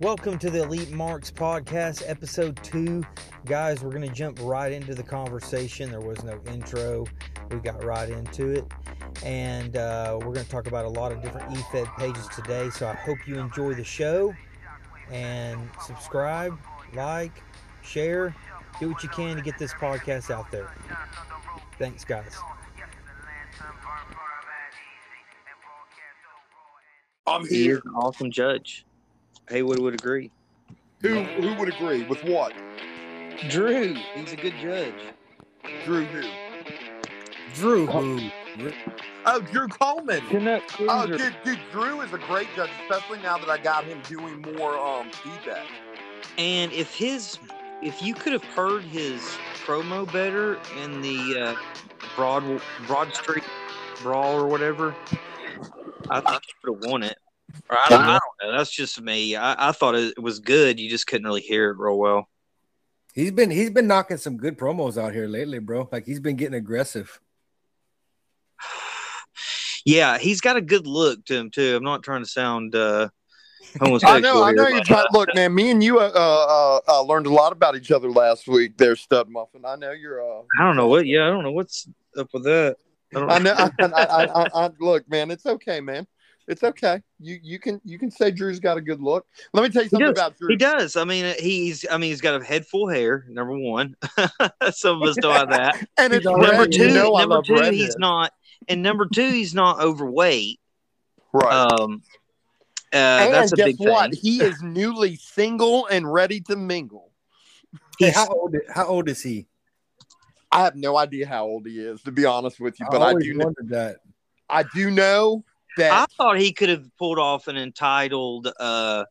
Welcome to the Elite Marks Podcast, episode two. Guys, we're going to jump right into the conversation. There was no intro, we got right into it. And uh, we're going to talk about a lot of different eFed pages today. So I hope you enjoy the show and subscribe, like, share, do what you can to get this podcast out there. Thanks, guys. I'm He here. is an awesome judge. Haywood would agree. Who who would agree with what? Drew, he's a good judge. Drew who? Drew, who? Oh, Drew Coleman. Canuck Oh, dude, dude, Drew is a great judge, especially now that I got him doing more um feedback. And if his, if you could have heard his promo better in the uh, Broad Broad Street Brawl or whatever, I think he would have won it. Or I, don't, I don't know. That's just me. I, I thought it was good. You just couldn't really hear it real well. He's been he's been knocking some good promos out here lately, bro. Like he's been getting aggressive. Yeah, he's got a good look to him too. I'm not trying to sound uh, I know, I know but- you're trying. Look, man, me and you uh, uh, uh learned a lot about each other last week. There, Stud Muffin. I know you're. Uh, I don't know what. Yeah, I don't know what's up with that. I I know. I, I, I, I, I, look, man, it's okay, man. It's okay. You you can you can say Drew's got a good look. Let me tell you something about Drew. He does. I mean, he's. I mean, he's got a head full hair. Number one, some of us don't have that. And it's number red, two, you know number two, redheads. he's not. And number two, he's not overweight. right. Um, uh, and that's a guess big what? thing. He is newly single and ready to mingle. Hey, how old how old is he? I have no idea how old he is, to be honest with you, but I always do know, that. I do know that I thought he could have pulled off an entitled uh,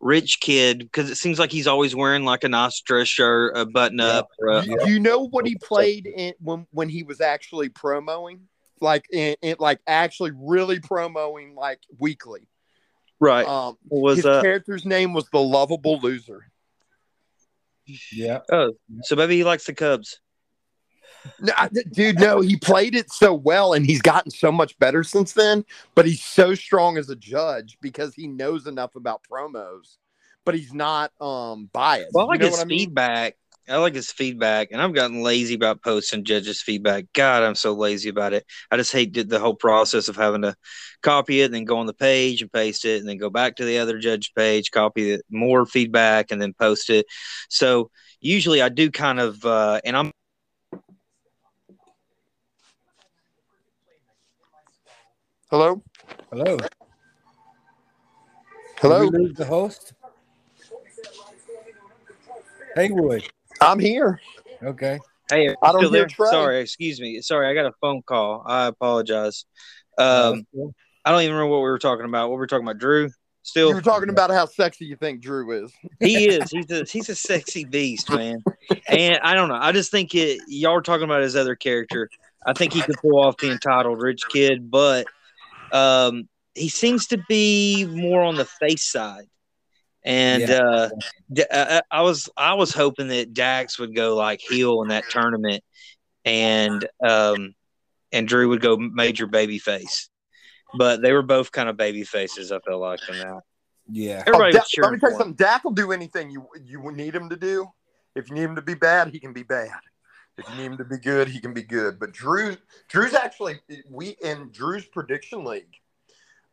rich kid because it seems like he's always wearing like a nice dress shirt, a button up. Or a, Do you know what he played in when when he was actually promoing? Like in, in like actually really promoing like weekly. right. Um was his that? character's name was the lovable loser. Yeah. Oh, so maybe he likes the Cubs. No, I- dude, no, he played it so well and he's gotten so much better since then. But he's so strong as a judge because he knows enough about promos, but he's not um biased. Well, I You like know his what I mean? feedback. I like his feedback, and I've gotten lazy about posting judges' feedback. God, I'm so lazy about it. I just hate the- the whole process of having to copy it and then go on the page and paste it, and then go back to the other judge page, copy it, more feedback, and then post it. So usually I do kind of, uh, and I'm Hello? Hello. Hello? Did we the host? Haywood. I'm here. Okay. hey, I don't still hear? Trey. Sorry, excuse me. Sorry, I got a phone call. I apologize. Um, I don't even remember what we were talking about. What we were we talking about? Drew. Still, You were talking about how sexy you think Drew is. he is. He's a he's a sexy beast, man. And I don't know. I just think it. Y'all were talking about his other character. I think he could pull off the entitled rich kid, but um, he seems to be more on the face side. And Yeah. uh, uh, I was I was hoping that Dax would go like heel in that tournament, and um, and Drew would go major baby face. But they were both kind of baby faces. I felt like in that. Yeah. Everybody Oh, Da- was let me tell you something. Dak will do anything you you need him to do. If you need him to be bad, he can be bad. If you need him to be good, he can be good. But Drew, Drew's actually we in Drew's prediction league.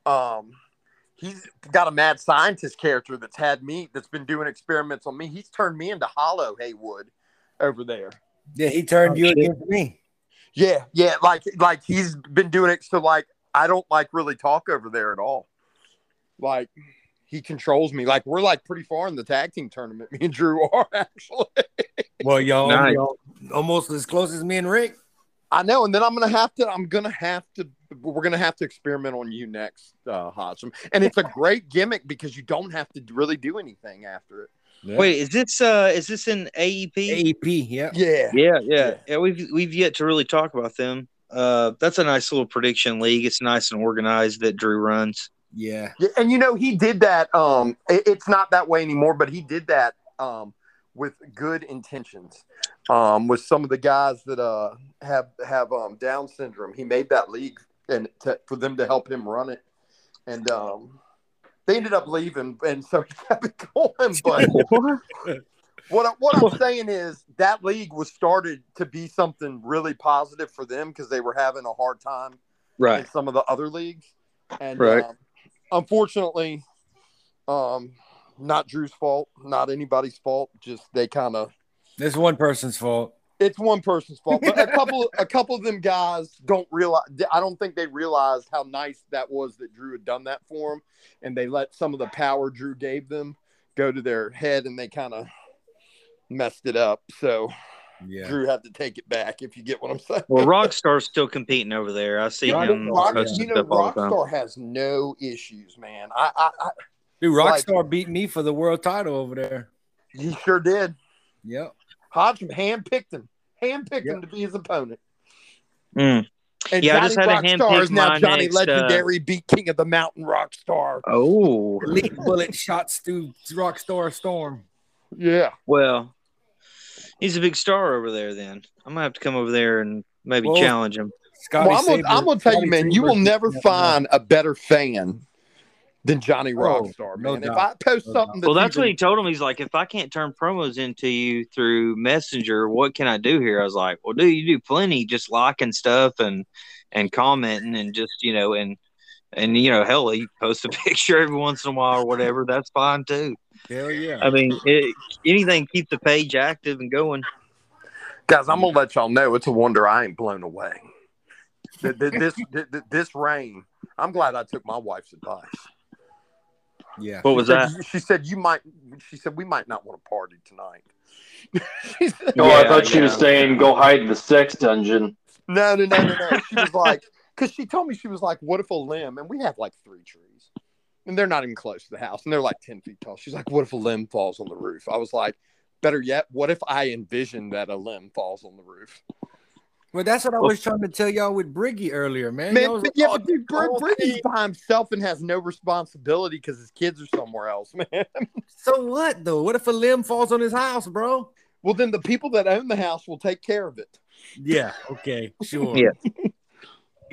Um, he's got a mad scientist character that's had me that's been doing experiments on me. He's turned me into Hollow Haywood over there. Yeah, he turned Oh, you shit. against me. Yeah, yeah, like like he's been doing it so like I don't like really talk over there at all. Like he controls me. Like we're like pretty far in the tag team tournament. Me and Drew are actually. Well, y'all, Nice. y'all almost as close as me and Rick. I know, and then I'm gonna have to. I'm gonna have to. We're gonna have to experiment on you next, uh, Hodgson. And it's a great gimmick because you don't have to really do anything after it. Yeah. Wait, is this uh is this in AEP? AEP, yeah. Yeah, Yeah, yeah, Yeah. yeah. We've we've yet to really talk about them. Uh, that's a nice little prediction league. It's nice and organized that Drew runs. Yeah. Yeah, and you know he did that. Um, it- it's not that way anymore, but he did that. Um, with good intentions. Um, with some of the guys that uh have have um Down syndrome, he made that league and to, for them to help him run it. and um, they ended up leaving, and so he kept it going. But what I, what I'm saying is that league was started to be something really positive for them because they were having a hard time right. in some of the other leagues, and Right. um, unfortunately, um, not Drew's fault, not anybody's fault. Just they kind of This one person's fault. it's one person's fault, but a couple a couple of them guys don't realize. I don't think they realized how nice that was that Drew had done that for them, and they let some of the power Drew gave them go to their head, and they kind of messed it up. So Yeah. Drew had to take it back. If you get what I'm saying. Well, Rockstar's still competing over there. I see Yeah, him Rock- you know, stuff all the time. Rockstar has no issues, man. I, I, I Dude, Like- Rockstar beat me for the world title over there. he sure did. Yep. Hodgson handpicked him, handpicked Yep. him to be his opponent. Mm. And Yeah, I Johnny just had Rockstar handpick is now Johnny next, uh, Legendary beat King of the Mountain Rockstar. Oh, Elite bullet shots through Rockstar Storm. Yeah. well, he's a big star over there. Then I'm gonna have to come over there and maybe Well, challenge him. Scotty well, I'm gonna, Saber- I'm gonna tell you, Scotty man, you will never find a better fan than Johnny Oh, Rockstar, no if doubt. I post No something, Well, that's that's what he told him. He's like, if I can't turn promos into you through Messenger, what can I do here? I was like, well, dude, you do plenty, just liking stuff and and commenting and just you know and and you know, hell, you post a picture every once in a while or whatever. That's fine too. Hell yeah. I mean, it, anything keep the page active and going. guys. I'm gonna let y'all know it's a wonder I ain't blown away. Th- th- This th- th- this rain, I'm glad I took my wife's advice. Yeah. What was she that? said, She said you might. She said we might not want to party tonight. She said- Oh, I thought she was saying go hide in the sex dungeon. no, no, no, no, no. She was like, because she told me she was like, what if a limb? And we have like three trees, and they're not even close to the house, and they're like ten feet tall. She's like, what if a limb falls on the roof? I was like, better yet, what if I envision that a limb falls on the roof? Well, that's what I was trying to tell y'all with Briggy earlier, man. Man, Y'all was but yeah, oh, but dude, Br- oh, by himself and has no responsibility because his kids are somewhere else, man. So what though? What if a limb falls on his house, bro? Well, then the people that own the house will take care of it. Yeah. Okay. Sure. Yeah.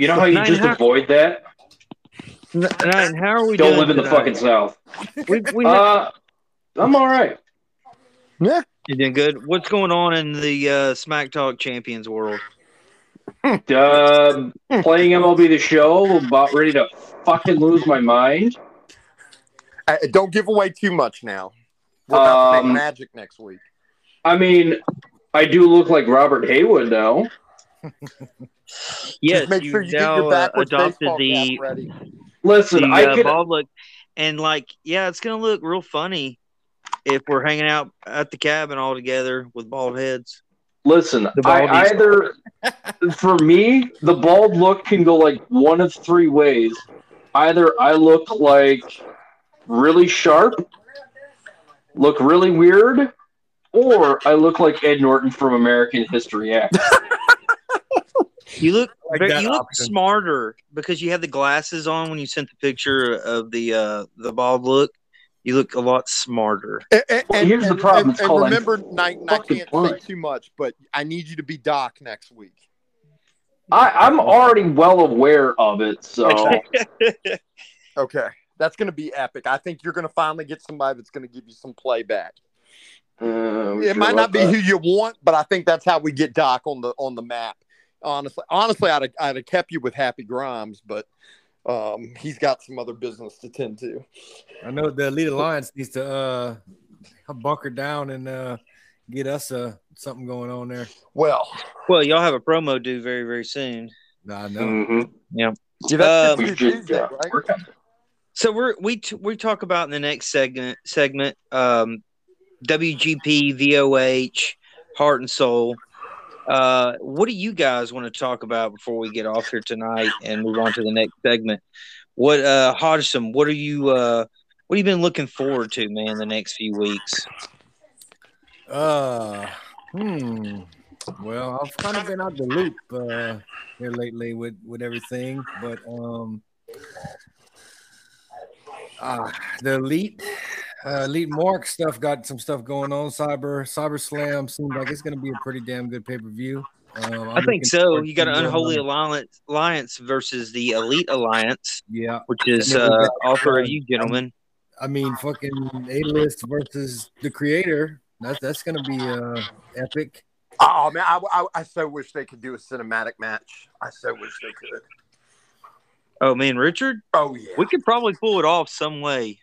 You know how you Nine just how- avoid that? Ryan, how are we Don't doing live in the fucking south. We, we Uh, I'm all right. Yeah. you doing good? What's going on in the uh, Smack Talk Champions world? Uh, playing MLB the Show, about ready to fucking lose my mind. Uh, don't give away too much now. We're about to Um, make magic next week. I mean, I do look like Robert Haywood now. Yes, Just make you sure you get now your uh, backwards adopted baseball the cap ready. Listen, the I uh, could. bald look, and like, yeah, it's gonna look real funny if we're hanging out at the cabin all together with bald heads. Listen, I either for me, the bald look can go like one of three ways. Either I look like really sharp, look really weird, or I look like Ed Norton from American History X. You look like very- that you look option. smarter because you have the glasses on when you sent the picture of the uh, the bald look. You look a lot smarter. And, and- Well, here's the problem. And, It's and remember, I, I can't say too much, but I need you to be Doc next week. I, I'm already well aware of it, so Okay. That's going to be epic. I think you're going to finally get somebody that's going to give you some playback. uh, It might not be who you want, but I think that's how we get Doc on the on the map. Honestly, honestly, I'd have, I'd have kept you with Happy Grimes, but um, he's got some other business to tend to. I know the Elite Alliance needs to uh bunker down and uh get us uh something going on there. Well, Well, y'all have a promo due very very soon. Nah, no. Mhm. yeah, that's Um, We Tuesday, yeah, right? work on it. So we're we t- we talk about in the next segment segment um, WGP VOH Heart and Soul. Uh, what do you guys want to talk about before we get off here tonight and move on to the next segment? What uh Hodgson, what are you uh what have you been looking forward to, man, the next few weeks? Uh hmm. Well, I've kind of been out the loop uh here lately with with everything, but um uh the elite uh, elite mark stuff got some stuff going on cyber cyber slam seems like it's going to be a pretty damn good pay-per-view Um, I'm think so. You got an unholy alliance, alliance versus the elite alliance, Yeah, which is And then uh, all three uh, of you gentlemen. I mean, fucking A list versus the creator. That's that's gonna be uh epic. Oh man, I, I, I so wish they could do a cinematic match. I so wish they could. Oh, man, Richard, Oh yeah, we could probably pull it off some way,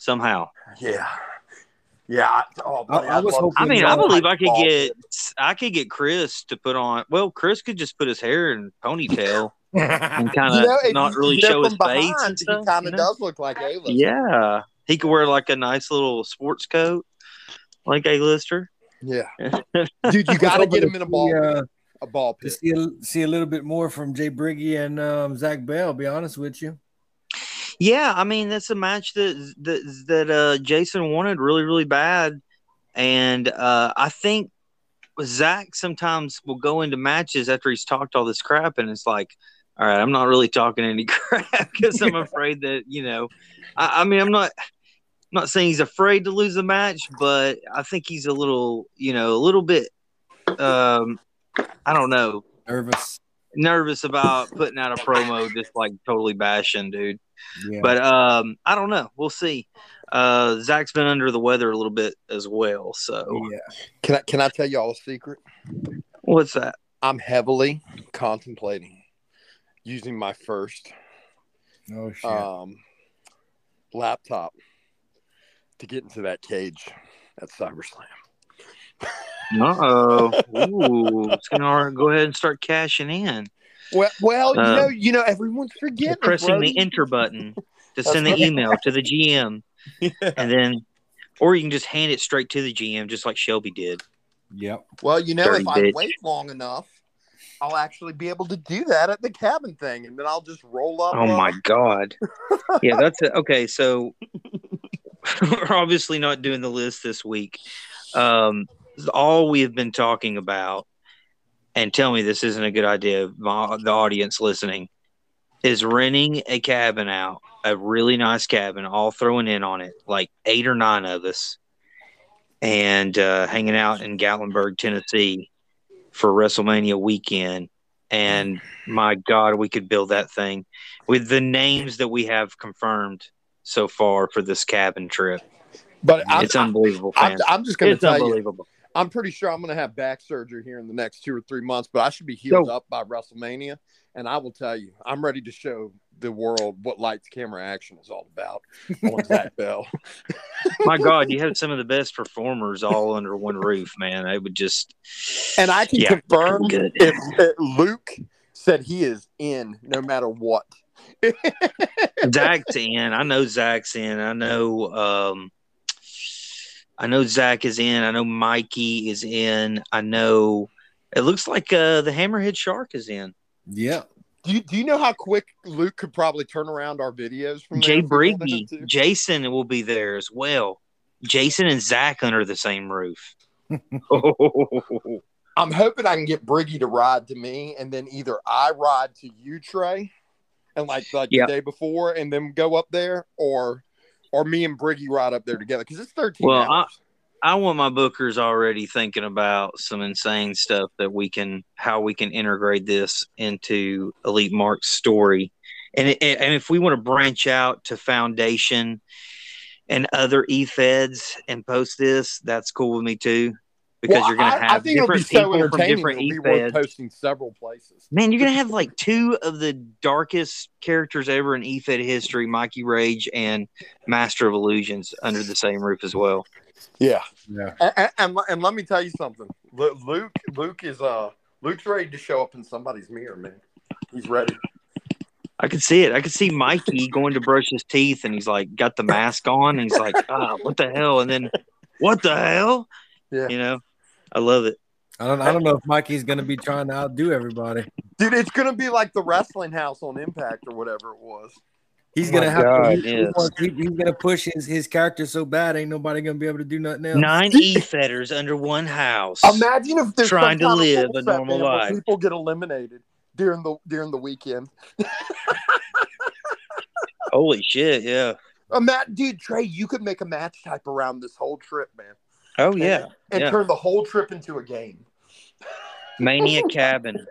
somehow. yeah, yeah. I- Oh, buddy, I I'd was hoping- I mean, I believe I could Ball get, pit. I could get Chris to put on. Well, Chris could just put his hair in ponytail and kind You of know, not really show his from face stuff. He kind you of know? does look like A-list. Yeah, he could wear like a nice little sports coat, like a lister. yeah. Dude, you got to get him in a ball, Uh, a ball to see a, see a little bit more from Jay Briggy and um, Zach Bell. Be honest with you. Yeah, I mean that's a match that that that uh, Jason wanted really really bad, and uh, I think Zach sometimes will go into matches after he's talked all this crap, and it's like, all right, I'm not really talking any crap because I'm afraid that you know, I, I mean I'm not. I'm not saying he's afraid to lose the match, but I think he's a little, you know, a little bit, um, I don't know, Nervous. nervous about putting out a promo just like totally bashing, dude. Yeah. But um, I don't know. We'll see. Uh, Zach's been under the weather a little bit as well. So yeah. Can I can I tell y'all a secret? what's that? I'm heavily contemplating using my first Oh shit. um, laptop to get into that cage at CyberSlam. Uh oh. Ooh, it's gonna go ahead and start cashing in, Well, well, you Uh, know, you know, everyone's forgetting. pressing the enter button to send the email to the GM, and then, or you can just hand it straight to the GM, just like Shelby did. yep. Well, you know, Dirty if I wait long enough, I'll actually be able to do that at the cabin thing, and then I'll just roll up. Oh uh, my god. Yeah, that's it. Okay, so we're obviously not doing the list this week. Um, all we have been talking about, and tell me this isn't a good idea, my, the audience listening, is renting a cabin out, a really nice cabin, all throwing in on it, like eight or nine of us, and uh, hanging out in Gatlinburg, Tennessee for WrestleMania weekend. And my God, we could build that thing with the names that we have confirmed so far for this cabin trip. But I'm, it's unbelievable, I'm. I'm just going to tell you, unbelievable. I'm pretty sure I'm going to have back surgery here in the next two or three months, but I should be healed Yo. up by WrestleMania. And I will tell you, I'm ready to show the world what lights, camera, action is all about on Zach Bell. My God, you have some of the best performers all under one roof, man. I would just And I can Yeah, confirm if, if Luke said he is in no matter what. Zach's in. I know Zach's in. I know um I know Zach is in. I know Mikey is in. I know it looks like uh the Hammerhead Shark is in. Yeah. Do you, do you know how quick Luke could probably turn around our videos from Jay if Briggy. Jason will be there as well. Jason and Zach under the same roof. oh. I'm hoping I can get Briggy to ride to me, and then either I ride to you, Trey, and like like Yeah. the day before, and then go up there, or or me and Briggy ride up there together because it's 13 Well, I- hours. I want my bookers already thinking about some insane stuff that we can, how we can integrate this into Elite Mark's story, and it, and if we want to branch out to Foundation and other e-feds and post this, that's cool with me too, because Well, you're gonna I- I have think it'll be different so people from entertaining. different It'll be worth posting several places. Man, you're gonna have like two of the darkest characters ever in E-Fed history, Mikey Rage and Master of Illusions, under the same roof as well. Yeah, Yeah. and, and, and let me tell you something. Luke Luke is uh Luke's ready to show up in somebody's mirror, man. He's ready. I could see it. I could see Mikey going to brush his teeth, and he's like got the mask on, and he's like, "Ah, what the hell?" And then, "What the hell?" Yeah. You know, I love it. I don't. I don't know if Mikey's gonna be trying to outdo everybody. Dude, it's gonna be like the wrestling house on Impact or whatever it was. He's Oh gonna my have God, to. He, he yes. he- he's gonna push his, his character so bad, ain't nobody gonna be able to do nothing else. Nine E fetters under one house. Imagine if they're Trying to some kind of live a normal life. People get eliminated during the during the weekend. Holy shit! Yeah. Uh, Matt, dude, Trey, you could make a match type around this whole trip, man, Oh yeah. and Yeah. turn the whole trip into a game. Mania Cabin.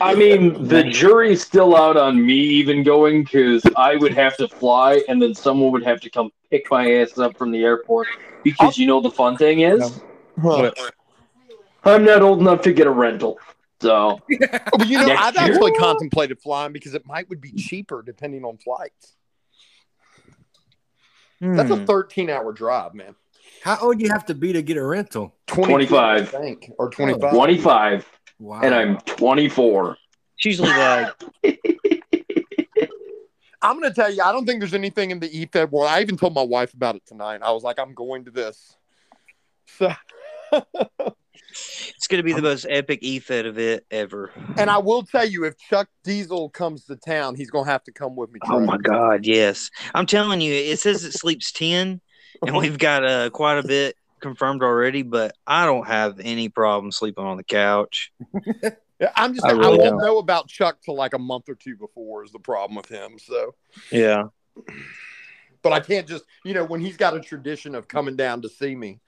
I mean, the jury's still out on me even going because I would have to fly, and then someone would have to come pick my ass up from the airport. Because you know the fun thing is, What? I'm not old enough to get a rental. So But you know, Next I've year? actually contemplated flying because it might would be cheaper depending on flights. That's Hmm. a 13 hour drive, man. How old do you have to be to get a rental? 25, I think, or 25. 25, Wow. and I'm 24. It's usually like I'm going to tell you, I don't think there's anything in the EFED world. I even told my wife about it tonight. I was like, I'm going to this. So, it's going to be the most epic EFED event ever. and I will tell you, if Chuck Diesel comes to town, he's going to have to come with me. Oh my God, yes! I'm telling you, it says it sleeps ten, and we've got uh, quite a bit confirmed already. But I don't have any problem sleeping on the couch. I'm just, I I, won't don't. know about Chuck till like a month or two before is the problem with him. So, Yeah, but I can't just, you know, when he's got a tradition of coming down to see me,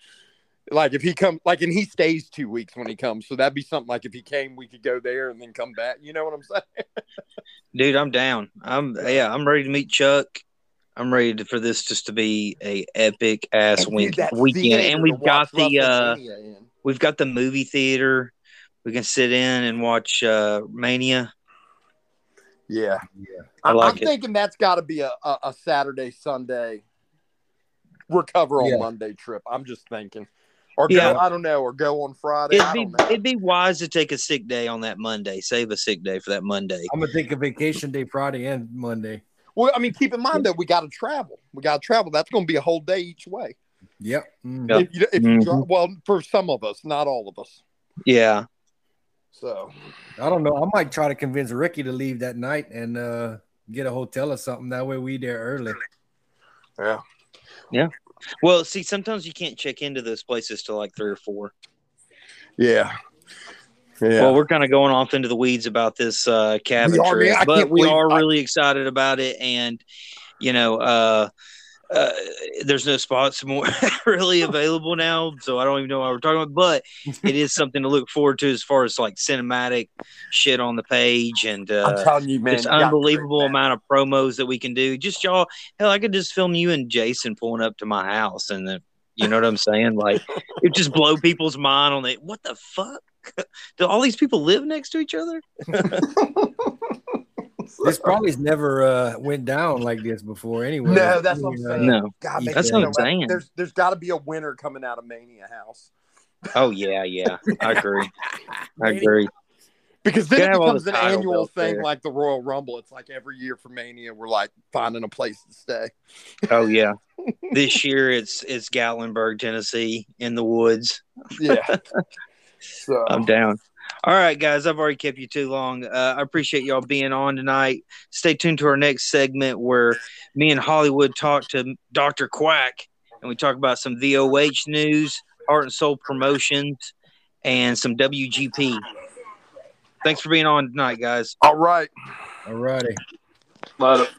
like if he comes, like, and he stays two weeks when he comes. So that'd be something like if he came, we could go there and then come back. You know what I'm saying? dude, I'm down. I'm yeah, I'm ready to meet Chuck. I'm ready for this just to be a epic ass week, weekend, and we've got the uh, we've got the movie theater. We can sit in and watch uh, Mania. yeah. Yeah. I I like am it. thinking that's got to be a, a, a Saturday, Sunday recover on Yeah. Monday trip. I'm just thinking. Or Yeah. go, I don't know, or go on Friday. It'd I be don't know. it'd be wise to take a sick day on that Monday. Save a sick day for that Monday. I'm gonna take a vacation day Friday and Monday. Well, I mean, keep in mind that we got to travel. We got to travel. That's going to be a whole day each way. Yep. Mhm. If you, if you Mhm. dri- well, for some of us, not all of us. Yeah, So I don't know. I might try to convince Ricky to leave that night and uh, get a hotel or something. That way we there early. Yeah. Yeah, Well, see, sometimes you can't check into those places till like three or four. yeah, yeah. Well, we're kind of going off into the weeds about this uh, cabin are, trip, man. But we believe- are I- really excited about it. And you know, uh, uh, there's no spots more really available now, so I don't even know what we're talking about. But it is something to look forward to as far as like cinematic shit on the page and I'm uh, telling you, man, this unbelievable great, amount of promos that we can do. Just y'all, hell, I could just film you and Jason pulling up to my house, and then you know what I'm saying? Like it just blow people's mind on it. What the fuck? Do all these people live next to each other? This probably's never uh, went down like this before. Anyway. No, that's what I'm saying. No. God, make That's it what I'm saying. There's there's got to be a winner coming out of Mania House Oh yeah, yeah. I agree. I agree. because then Gotta it becomes an annual thing there. like the Royal Rumble. It's like every year for Mania, we're like finding a place to stay. Oh yeah. This year it's it's Gatlinburg, Tennessee, in the woods. Yeah. So I'm down. All right, guys. I've already kept you too long. Uh, I appreciate y'all being on tonight. Stay tuned to our next segment where me and Hollywood talk to Dr. Quack and we talk about some VOH news, Heart and Soul promotions, and some WGP. Thanks for being on tonight, guys. all right. All righty. But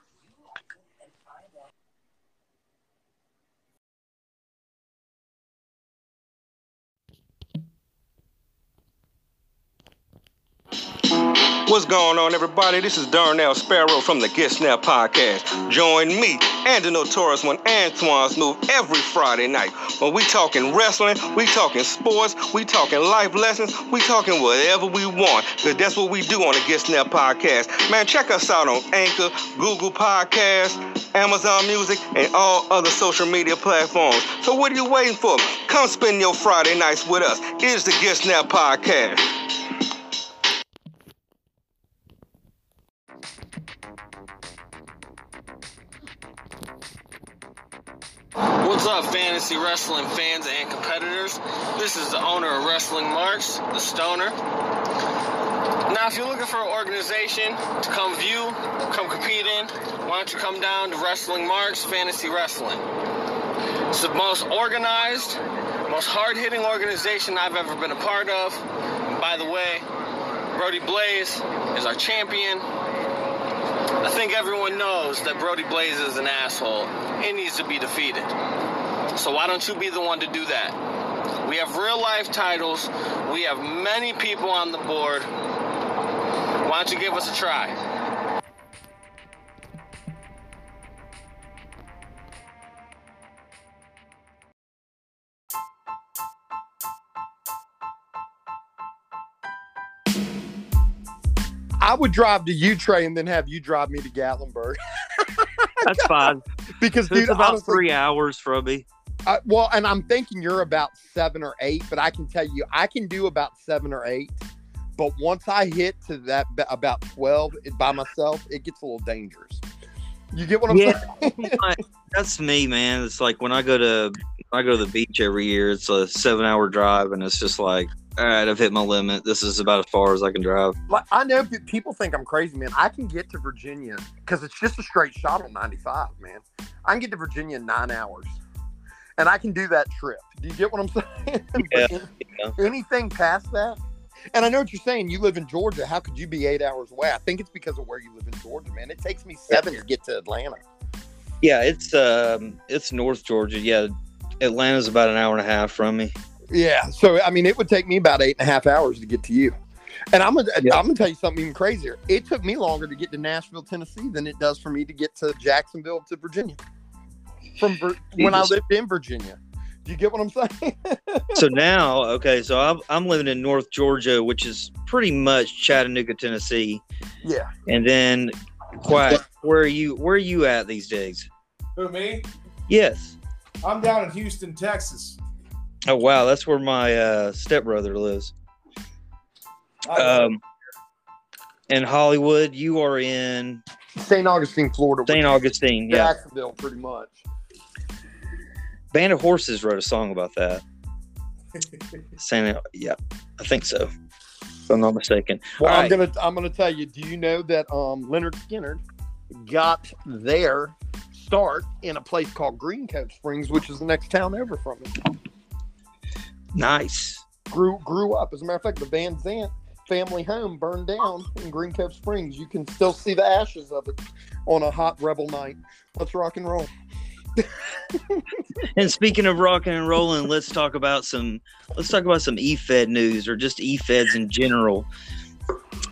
What's going on, everybody? This is Darnell Sparrow from the Get Snap Podcast. Join me and the Notorious One, Antoine Smooth, every Friday night. When we talking wrestling, we talking sports, we talking life lessons, we talking whatever we want. Because that's what we do on the Get Snap Podcast. Man, check us out on Anchor, Google Podcasts, Amazon Music, and all other social media platforms. So what are you waiting for? Come spend your Friday nights with us. It's the Get Snap Podcast. What's up, fantasy wrestling fans and competitors? This is the owner of Wrestling Marks, the Stoner. Now, if you're looking for an organization to come view, come compete in, why don't you come down to Wrestling Marks Fantasy Wrestling? It's the most organized, most hard-hitting organization I've ever been a part of. And by the way, Brody Blaze is our champion. I think everyone knows that Brody Blaze is an asshole. He needs to be defeated. So why don't you be the one to do that? We have real life titles. We have many people on the board. Why don't you give us a try? Would drive to you, Trey, and then have you drive me to Gatlinburg That's fine. because, It's dude, about honestly, three hours from me. I, well, and I'm thinking you're about seven or eight, but I can tell you, I can do about seven or eight. But once I hit to that about twelve it- by myself, it gets a little dangerous. You get what I'm Yeah. saying? That's me, man. It's like when I go to I go to the beach every year. It's a seven hour drive, and it's just like, all right, I've hit my limit. This is about as far as I can drive. Like, I know pe- people think I'm crazy, man. I can get to Virginia because it's just a straight shot on 95, man. I can get to Virginia in nine hours, and I can do that trip. Do you get what I'm saying? Yeah, yeah. Anything past that, and I know what you're saying. You live in Georgia. How could you be eight hours away? I think it's because of where you live in Georgia, man. It takes me seven to get to Atlanta. Yeah, it's um, it's North Georgia. Yeah, Atlanta's about an hour and a half from me. Yeah. So I mean, it would take me about eight and a half hours to get to you. And I'm gonna Yeah. I'm gonna tell you something even crazier. It took me longer to get to Nashville, Tennessee, than it does for me to get to Jacksonville to Virginia. From Vir- when I lived in Virginia. Do you get what I'm saying? So now, okay, so I'm I'm living in North Georgia, which is pretty much Chattanooga, Tennessee, yeah. and then Quack, where are you? Where are you at these days? Who me? Yes. I'm down in Houston, Texas. Oh wow, that's where my uh, stepbrother lives. Um, in Hollywood, you are in St. Augustine, Florida. St. Augustine. Yeah, Jacksonville, pretty much. Band of Horses wrote a song about that. Saint, yeah, I think so. If I'm not mistaken. Well, All I'm right. gonna I'm gonna tell you. Do you know that um, Lynyrd Skynyrd got their start in a place called Green Cove Springs, which is the next town over from him? Nice. grew grew up. As a matter of fact, the Van Zant family home burned down in Green Cove Springs. You can still see the ashes of it on a hot rebel night. Let's rock and roll. And speaking of rocking and rolling, let's talk about some let's talk about some EFED news or just EFEDs in general.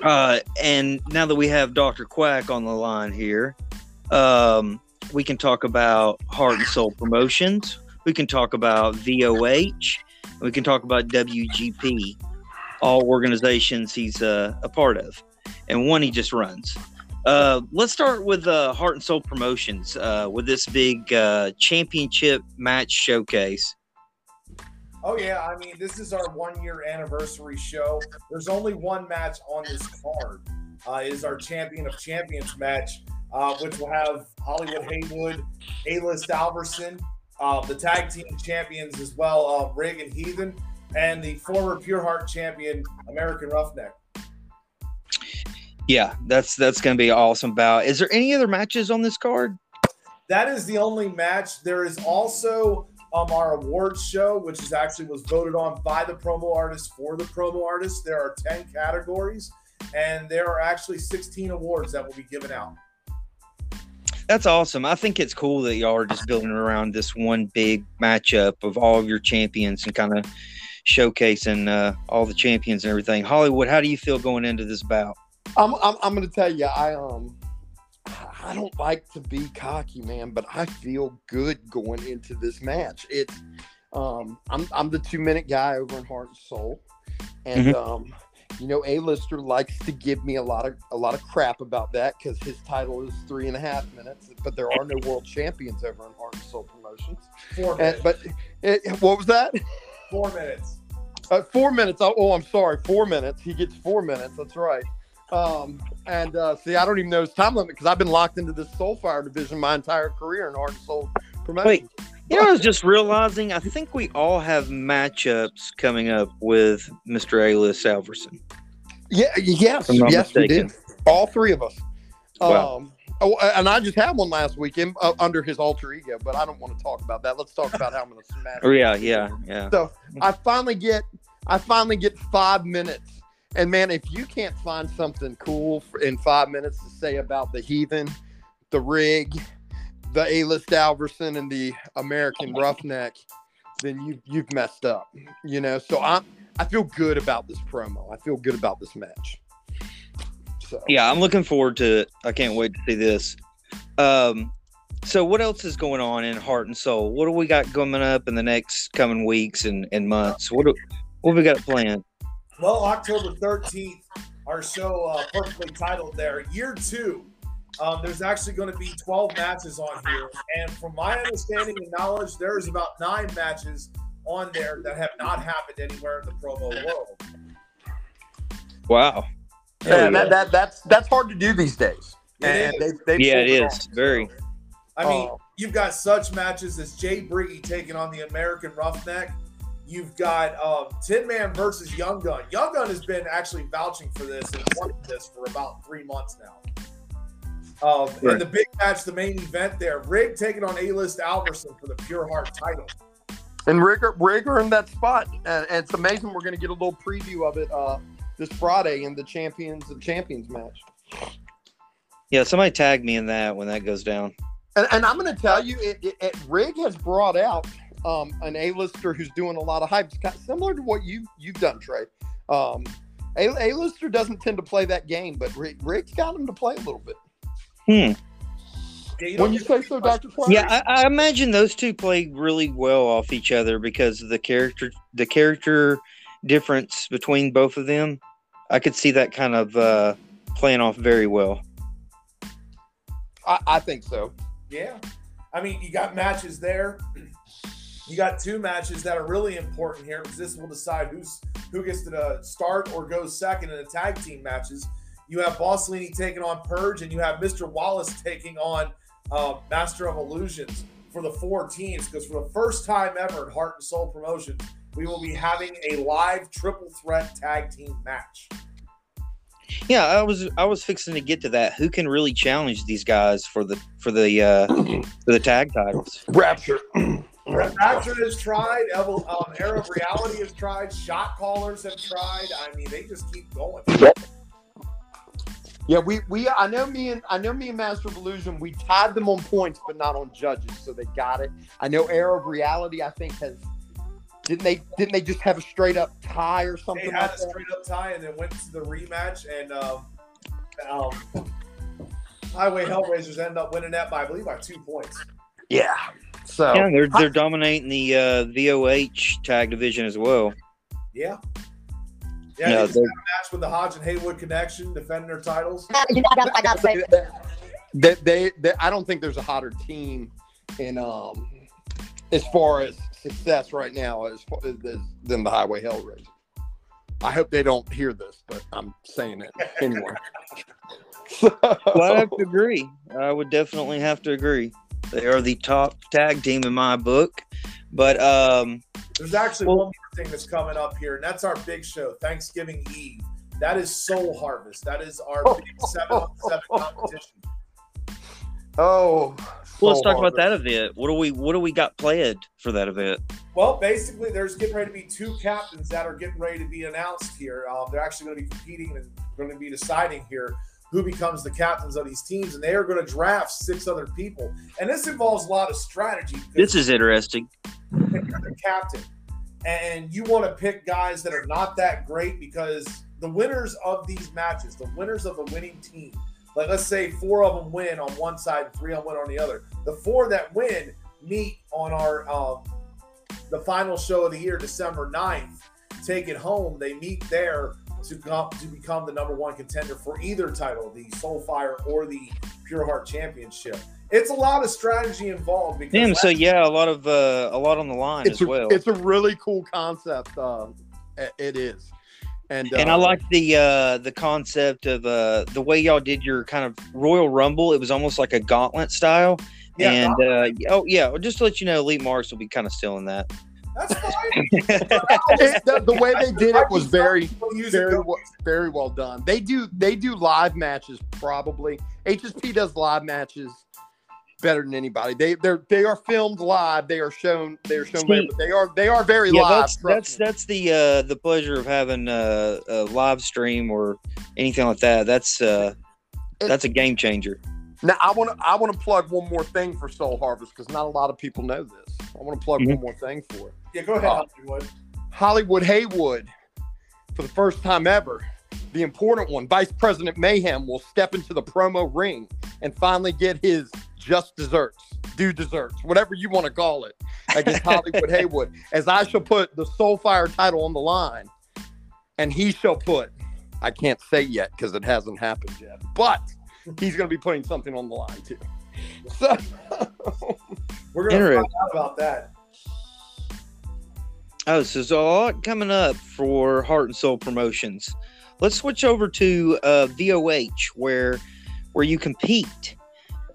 Uh, and now that we have Dr. Quack on the line here, um, we can talk about Heart and Soul Promotions. We can talk about VOH. We can talk about WGP, all organizations he's uh, a part of, and one he just runs. Uh, let's start with uh, Heart and Soul Promotions uh, with this big uh, championship match showcase. Oh yeah, I mean this is our one year anniversary show. There's only one match on this card. Uh, is our Champion of Champions match, uh, which will have Hollywood Haywood, A-List Alverson, uh, the tag team champions as well, uh, Rig and Heathen, and the former Pure Heart champion American Roughneck. Yeah, that's that's going to be awesome bout. Is there any other matches on this card? That is the only match. There is also um, our awards show, which is actually was voted on by the promo artist for the promo artist. There are 10 categories, and there are actually 16 awards that will be given out. That's awesome. I think it's cool that y'all are just building around this one big matchup of all of your champions and kind of showcasing uh, all the champions and everything. Hollywood, how do you feel going into this bout? I'm I'm, I'm gonna tell you. I um I don't like to be cocky, man, but I feel good going into this match. It's um I'm I'm the two minute guy over in Heart and Soul, and um you know A-lister likes to give me a lot of a lot of crap about that because his title is three and a half minutes, but there are no world champions over in Heart and Soul Promotions. Four And, minutes. but it, what was that? Four minutes. Uh, four minutes. Oh, oh, I'm sorry. Four minutes. He gets four minutes. That's right. Um, and uh, see, I don't even know his time limit because I've been locked into this Soulfire division my entire career in Heart and Soul promotion. You know, I was just realizing, I think we all have matchups coming up with Mr. A-List Alverson. Yeah, yes, I'm yes, we did. All three of us. Wow. Um, oh, and I just had one last weekend uh, under his alter ego, but I don't want to talk about that. Let's talk about how I'm going to smash. Oh, yeah, yeah, yeah. So I finally get, I finally get five minutes. And man, if you can't find something cool for, in five minutes to say about the heathen, the rig, the A-list Alverson, and the American Roughneck, then you you've messed up. You know, so I'm I feel good about this promo. I feel good about this match. So Yeah, I'm looking forward to it. I can't wait to see this. Um, so what else is going on in Heart and Soul? What do we got coming up in the next coming weeks and, and months? What do, what we got planned? Well, October 13th, our show uh, perfectly titled there, year two. Um, there's actually going to be 12 matches on here. And from my understanding and knowledge, there's about nine matches on there that have not happened anywhere in the promo world. Wow. yeah, that, that that's that's hard to do these days. It And they've, they've Yeah, it is. off. Very. I mean, Oh. you've got such matches as Jay Briggy taking on the American Roughneck. You've got um, Tin Man versus Young Gun. Young Gun has been actually vouching for this and wanting this for about three months now. Um, Right. And the big match, the main event there, Rig taking on A-List Alverson for the Pure Heart title. And Rig, Rigger in that spot. And, and it's amazing. We're going to get a little preview of it uh, this Friday in the Champions of Champions match. Yeah, somebody tag me in that when that goes down. And, and I'm going to tell you, it, it, it, Rig has brought out um, an A-lister who's doing a lot of hype, It's kind of similar to what you you've done, Trey. Um, a- A-lister doesn't tend to play that game, but Rig, Rig's got him to play a little bit. Hmm. Yeah, When you get say so, Doctor Flash. Yeah, I, I imagine those two play really well off each other because of the character, the character difference between both of them. I could see that kind of uh, playing off very well. I, I think so. Yeah. I mean, you got matches there. You got two matches that are really important here because this will decide who's who gets to uh, start or go second in the tag team matches. You have Boss Leany taking on Purge, and you have Mr. Wallace taking on uh, Master of Illusions for the four teams. Because for the first time ever in Heart and Soul Promotions, we will be having a live triple threat tag team match. Yeah, I was I was fixing to get to that. Who can really challenge these guys for the for the uh, for the tag titles? Rapture. Rapture has tried. Evo, um, Era of Reality has tried. Shot callers have tried. I mean, they just keep going. Yeah, we we I know me and I know me and Master of Illusion, we tied them on points, but not on judges, so they got it. I know Era of Reality, I think has didn't they didn't they just have a straight up tie or something? They had like a that? straight up tie and then went to the rematch, and um, um, Highway Hellraisers end up winning that by, I believe, by two points. Yeah. So Yeah, they're they're dominating the uh, VOH tag division as well. Yeah. Yeah, No, they just they're- a match with the Hodge and Haywood connection, defending their titles. I got to they, they, they I don't think there's a hotter team in um as far as success right now as, far as than the Highway Hellraiser. I hope they don't hear this, but I'm saying it anyway. Well, I have to agree. I would definitely have to agree. They are the top tag team in my book. But um, There's actually Well- one more thing that's coming up here, and that's our big show, Thanksgiving Eve. That is Soul Harvest. That is our big seven on seven competition. oh, well, let's so talk about that event. What do we what do we got planned for that event? Well, basically, there's getting ready to be two captains that are getting ready to be announced here. Um, they're actually going to be competing and going to be deciding here who becomes the captains of these teams, and they are going to draft six other people. And this involves a lot of strategy. This is interesting. you're the captain, and you want to pick guys that are not that great because the winners of these matches, the winners of the winning team, like let's say four of them win on one side and three of them win on the other. The four that win meet on our um, the final show of the year, December 9th. Take it home. They meet there to come to become the number one contender for either title, the Soulfire or the Pure Heart Championship. It's a lot of strategy involved because Damn. So yeah, a lot of uh, a lot on the line it's as a, well. it's a really cool concept. Uh, it- it is, and and I uh, like the uh, the concept of uh, the way y'all did your kind of Royal Rumble. It was almost like a gauntlet style. Yeah, and uh, oh yeah, just to let you know, Elite Marks will be kind of stealing that. That's fine. it- the, the way they did it was very We'll use it very well, very well done. They do they do live matches probably. HSP does live matches better than anybody. They they they are filmed live. They are shown they are shown See- very, but they are they are very yeah, live. that's that's that's the uh, the pleasure of having uh, a live stream or anything like that. That's uh, It- that's a game changer. Now I want to I want to plug one more thing for Soul Harvest because not a lot of people know this. I want to plug Mhm. one more thing for it. Yeah, go ahead, Uh, Hollywood. Hollywood Haywood, for the first time ever, the important one, Vice President Mayhem will step into the promo ring and finally get his just desserts, due desserts, whatever you want to call it, against Hollywood Haywood, as I shall put the Soulfire title on the line, and he shall put, I can't say yet because it hasn't happened yet, but he's going to be putting something on the line too. So, We're gonna Interesting. find out about that. Oh, so there's a lot coming up for Heart and Soul Promotions. Let's switch over to uh, VOH, where where you compete,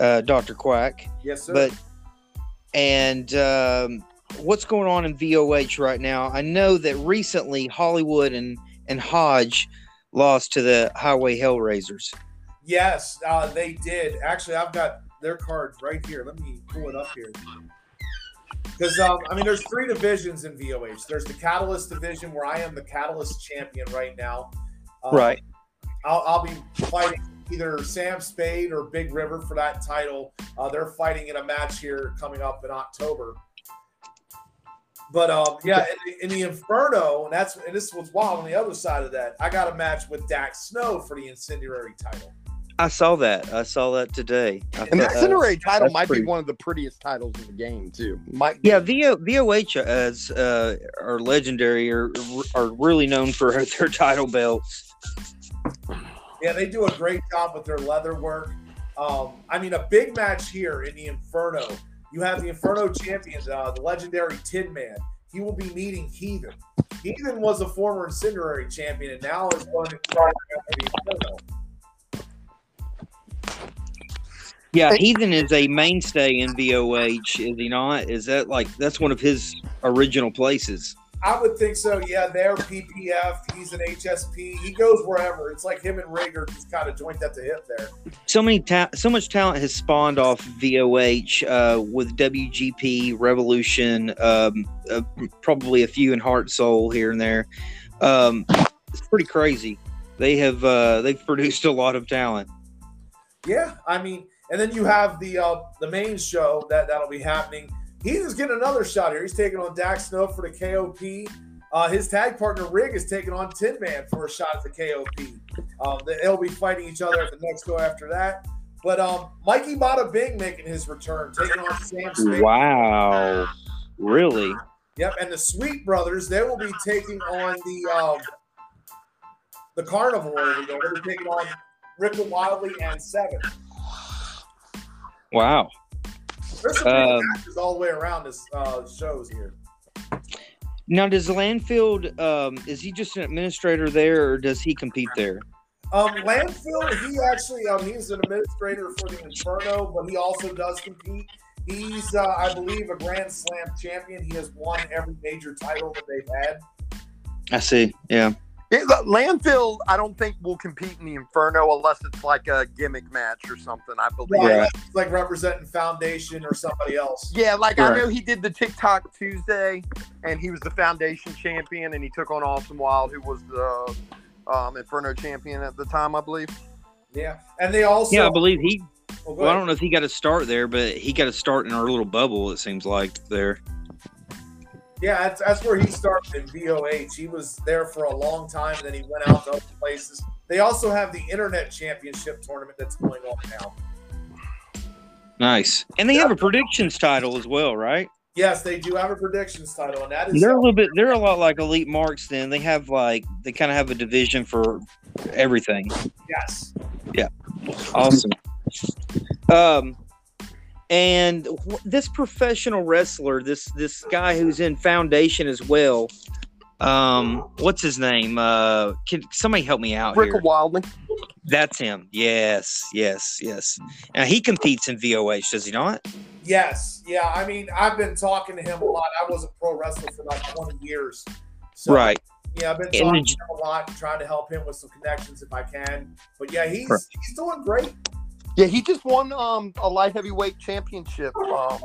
uh, Doctor Quack. Yes, sir. But and um, what's going on in VOH right now? I know that recently Hollywood and and Hodge lost to the Highway Hellraisers. Yes, uh, they did. Actually, I've got their cards right here. Let me pull it up here. Because um, I mean, there's three divisions in VOH. There's the Catalyst division, where I am the Catalyst champion right now. Um, Right. I'll, I'll be fighting either Sam Spade or Big River for that title. Uh, they're fighting in a match here coming up in October. But um, yeah, in the, in the Inferno, and that's and this was wild on the other side of that. I got a match with Dax Snow for the Incendiary title. I saw that. I saw that today. I and the thought, uh, Incendiary title might pretty- be one of the prettiest titles in the game too. Might be. Yeah, VO, VOH as uh, are legendary or are really known for their title belts. Yeah, they do a great job with their leather work. Um, I mean, a big match here in the Inferno. You have the Inferno champions, uh, the legendary Tin Man. He will be meeting Heathen. Heathen was a former Incendiary champion and now is going to start the Inferno. Yeah, Heathen is a mainstay in VOH, is he not? Is that like that's one of his original places? I would think so. Yeah, they're PPF. He's an HSP. He goes wherever. It's like him and Rigger just kind of joint at the hip there. So many, ta- so much talent has spawned off VOH uh, with WGP, Revolution, um, uh, probably a few in Heart Soul here and there. Um, it's pretty crazy. They have uh, they've produced a lot of talent. Yeah, I mean, and then you have the uh, the main show that that'll be happening. He's getting another shot here. He's taking on Dax Snow for the KOP. Uh, his tag partner Rig is taking on Tin Man for a shot at the KOP. Um, they- they'll be fighting each other at the next go after that. But um, Mikey Bada Bing making his return, taking on Sam Spade. Wow, really? Yep, and the Sweet Brothers, they will be taking on the um, the Carnival. They'll be taking on Rick Wildly and Seven. Wow. There's some Um, matches all the way around this uh, shows here. Now, does Landfill um, is he just an administrator there, or does he compete there? Um, Landfill, he actually um, he's an administrator for the Inferno, but he also does compete. He's, uh, I believe, a Grand Slam champion. He has won every major title that they've had. I see. Yeah. It- look, Landfill, I don't think will compete in the Inferno unless it's like a gimmick match or something. I believe. Right. Right. Like representing Foundation or somebody else. Yeah, like I know he did the TikTok Tuesday, and he was the Foundation champion, and he took on Awesome Wild, who was the um, Inferno champion at the time, I believe. Yeah, and they also. Yeah, I believe he. Oh, go Well, I don't know if he got a start there, but he got a start in our little bubble. It seems like there. Yeah, that's, that's where he started in VOH. He was there for a long time, and then he went out to other places. They also have the Internet Championship tournament that's going on now. Nice, and they have a predictions title as well, right? Yes, they do have a predictions title, and that is They're a little bit. They're a lot like Elite Marks. Then they have like they kind of have a division for everything. yes. Yeah. Awesome. Um, and wh- this professional wrestler, this this guy who's in Foundation as well. Um, what's his name? Uh, can somebody help me out Rick here? Wildly. That's him. Yes, yes, yes. Now he competes in VOH, does he not? Yes, yeah. I mean, I've been talking to him a lot. I was a pro wrestler for like 20 years. So, right. Yeah, I've been talking did to him a lot and trying to help him with some connections if I can. But yeah, he's Right. he's doing great. Yeah, he just won um, a light heavyweight championship um,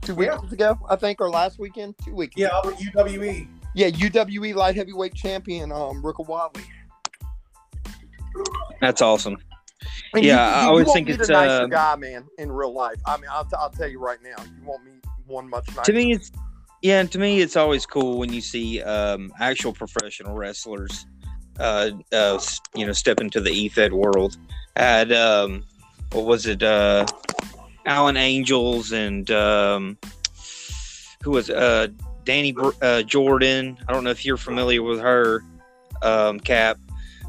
two weeks ago, I think, or last weekend. Two weeks. Yeah, over UWE. Yeah, UWE light heavyweight champion, um, Rick Wildly. That's awesome. And Yeah, you, I always you think meet it's, a nicer uh, guy, man, in real life. I mean, I'll, t- I'll tell you right now, you won't meet one much nicer. to me it's yeah and to me it's always cool when you see um actual professional wrestlers uh uh you know step into the efed world had um what was it uh alan angels and um who was uh danny uh jordan i don't know if you're familiar with her um cap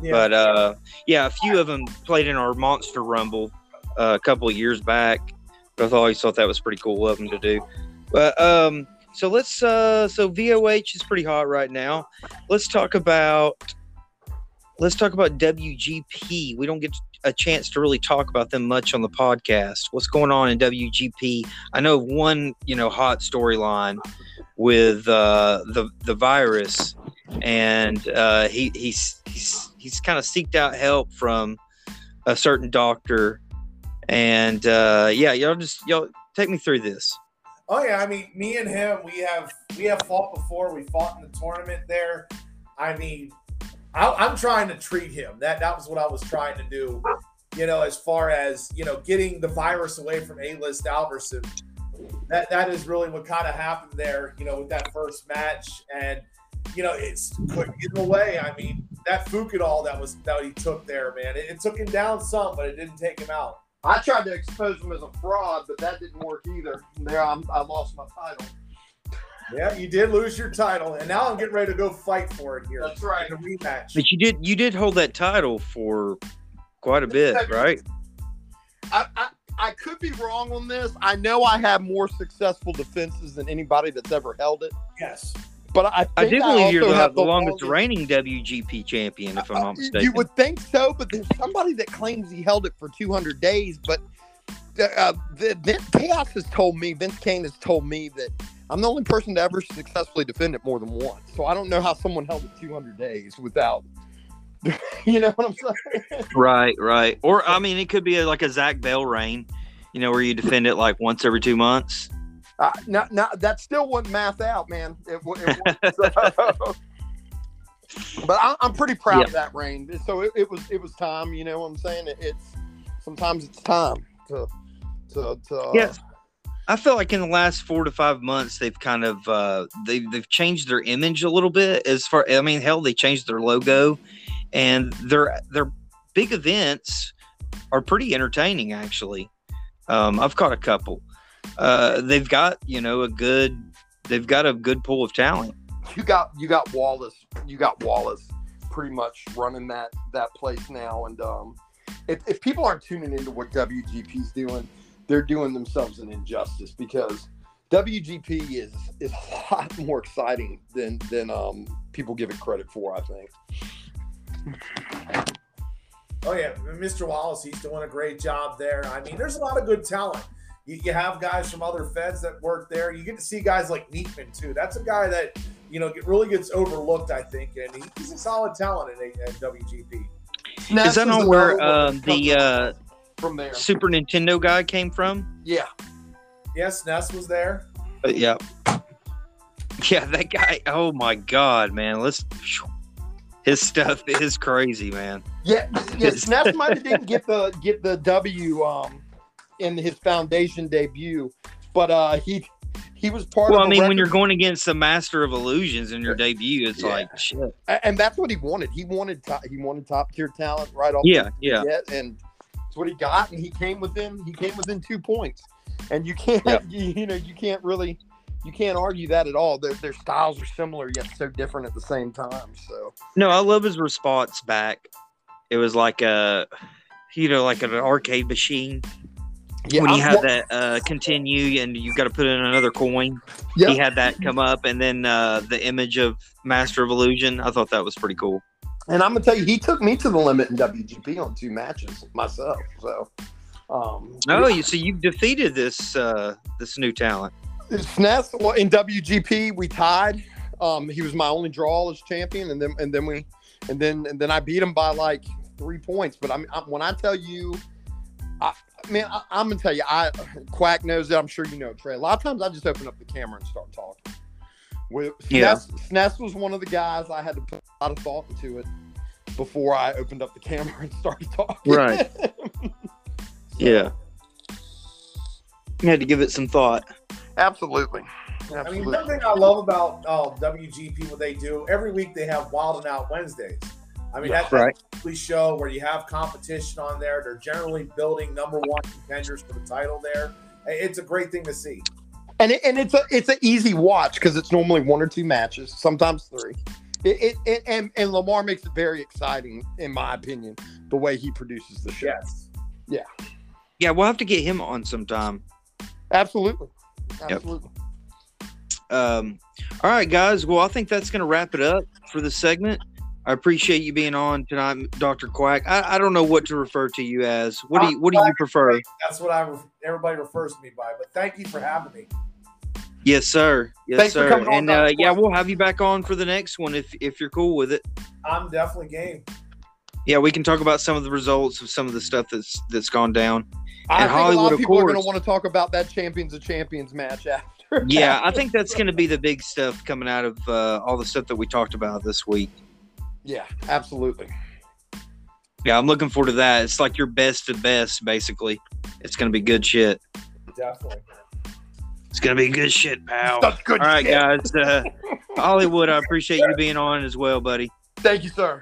Yeah. but uh yeah a few of them played in our monster rumble uh, a couple of years back but i always thought that was pretty cool of them to do but um, so let's uh, so VOH is pretty hot right now. Let's talk about let's talk about WGP. We don't get a chance to really talk about them much on the podcast. What's going on in WGP? I know one you know hot storyline with uh, the the virus, and uh, he he's he's he's kind of seeked out help from a certain doctor, and uh, yeah, y'all just y'all take me through this. Oh yeah, I mean, me and him, we have we have fought before. We fought in the tournament there. I mean, I, I'm trying to treat him. That that was what I was trying to do. You know, as far as you know, getting the virus away from A-list Alverson. That that is really what kind of happened there. You know, with that first match, and you know, it's couldn't get away. I mean, that Fukadal that was that he took there, man. It, it took him down some, but it didn't take him out. I tried to expose him as a fraud, but that didn't work either. There, I'm, I lost my title. Yeah, you did lose your title, and now I'm getting ready to go fight for it here. That's right. In a rematch. But you did you did hold that title for quite a bit, right? I, I, I could be wrong on this. I know I have more successful defenses than anybody that's ever held it, Yes. but I I think did I believe you're the, have the longest longest- reigning WGP champion, if I'm Uh, not mistaken. You would think so, but there's somebody that claims he held it for 200 days. But uh, the, Vince Chaos has told me, Vince Kane has told me that I'm the only person to ever successfully defend it more than once. So I don't know how someone held it 200 days without. you know what I'm saying? Right, right. Or I mean, it could be like a Zach Bell reign, you know, where you defend it like once every two months. Uh, no, no, that still wouldn't math out, man. It, it so- but I, I'm pretty proud Yeah. of that reign. So it, it was it was time. You know what I'm saying? It, it's sometimes it's time to to, to uh, Yes. I feel like in the last four to five months, they've kind of uh, they've they've changed their image a little bit. As far, I mean, hell, they changed their logo, and their their big events are pretty entertaining. Actually, um, I've caught a couple. Uh, they've got you know a good they've got a good pool of talent. you got you got Wallace. You got Wallace pretty much running that that place now. And um, if, if people aren't tuning into what WGP's doing, they're doing themselves an injustice because WGP is is a lot more exciting than than um, people give it credit for. I think. Oh yeah, Mr. Wallace, he's doing a great job there. I mean, there's a lot of good talent. You, you have guys from other feds that work there. You get to see guys like Neatman too. That's a guy that you know get, really gets overlooked, I think, and he, he's a solid talent in, a, in WGP. Is that on where um, the uh, from there? Super Nintendo guy came from? Yeah, Yes, Ness was there. Uh, yeah. Yeah, that guy. Oh my god, man! Let's. His stuff is crazy, man. yeah, yeah. Snap might have didn't get the get the W um in his foundation debut, but uh he he was part Well, of. I a mean, when you're going against the Master of Illusions in your debut, it's Yeah. like shit. And that's what he wanted. He wanted top, he wanted top tier talent right off. Yeah, the yeah. and that's what he got. And he came within he came within two points. And you can't Yeah. you, you know you can't really you can't argue that at all. Their their styles are similar yet so different at the same time. So No, I love his response back. It was like a, you know, like an arcade machine yeah, when you I'm- that uh, continue and you've got to put in another coin. Yeah. He had that come up, and then uh, the image of Master of Illusion. I thought that was pretty cool. And I'm gonna tell you, he took me to the limit in WGP on two matches myself. So, um, Oh, you so you've defeated this uh, this new talent. SNES well, in WGP we tied. Um, he was my only draw as champion, and then and then we and then and then I beat him by like three points. But I'm, I'm when I tell you, I man, I, I'm gonna tell you, I Quack knows that. I'm sure you know Trey. A lot of times I just open up the camera and start talking. With Yeah. SNES, SNES was one of the guys I had to put lot of thought into it. before I opened up the camera and started talking. Right. Yeah. You had to give it some thought. Absolutely. I mean, one thing I love about uh, WGP, what they do every week, they have Wild and Out Wednesdays. I mean, that's Right. a weekly show where you have competition on there. They're generally building number one contenders for the title there. It's a great thing to see. and it, and it's a it's an easy watch because it's normally one or two matches, sometimes three. It, it, it and and Lamar makes it very exciting, in my opinion, the way he produces the show. Yes. Yeah, Yeah, we'll have to get him on sometime. Absolutely, absolutely. Um, all right, guys. Well, I think that's going to wrap it up for the segment. I appreciate you being on tonight, Doctor Quack. I, I don't know what to refer to you as. What do you What do you prefer? That's what I everybody refers to me by. But thank you for having me. Yes, sir. Yes, Thanks for sir. coming on, and uh, yeah, we'll have you back on for the next one if if you're cool with it. I'm definitely game. Yeah, we can talk about some of the results of some of the stuff that's that's gone down. I And think a lot Hollywood, of of people are going to want to talk about that Champions of Champions match after. Yeah, I think that's going to be the big stuff coming out of uh, all the stuff that we talked about this week. yeah, absolutely. Yeah, I'm looking forward to that. It's like your best of best, basically. It's going to be good shit. Definitely. It's going to be good shit, pal. Good All right, shit. guys. Uh, Hollywood, I appreciate you being on as well, buddy. Thank you, sir.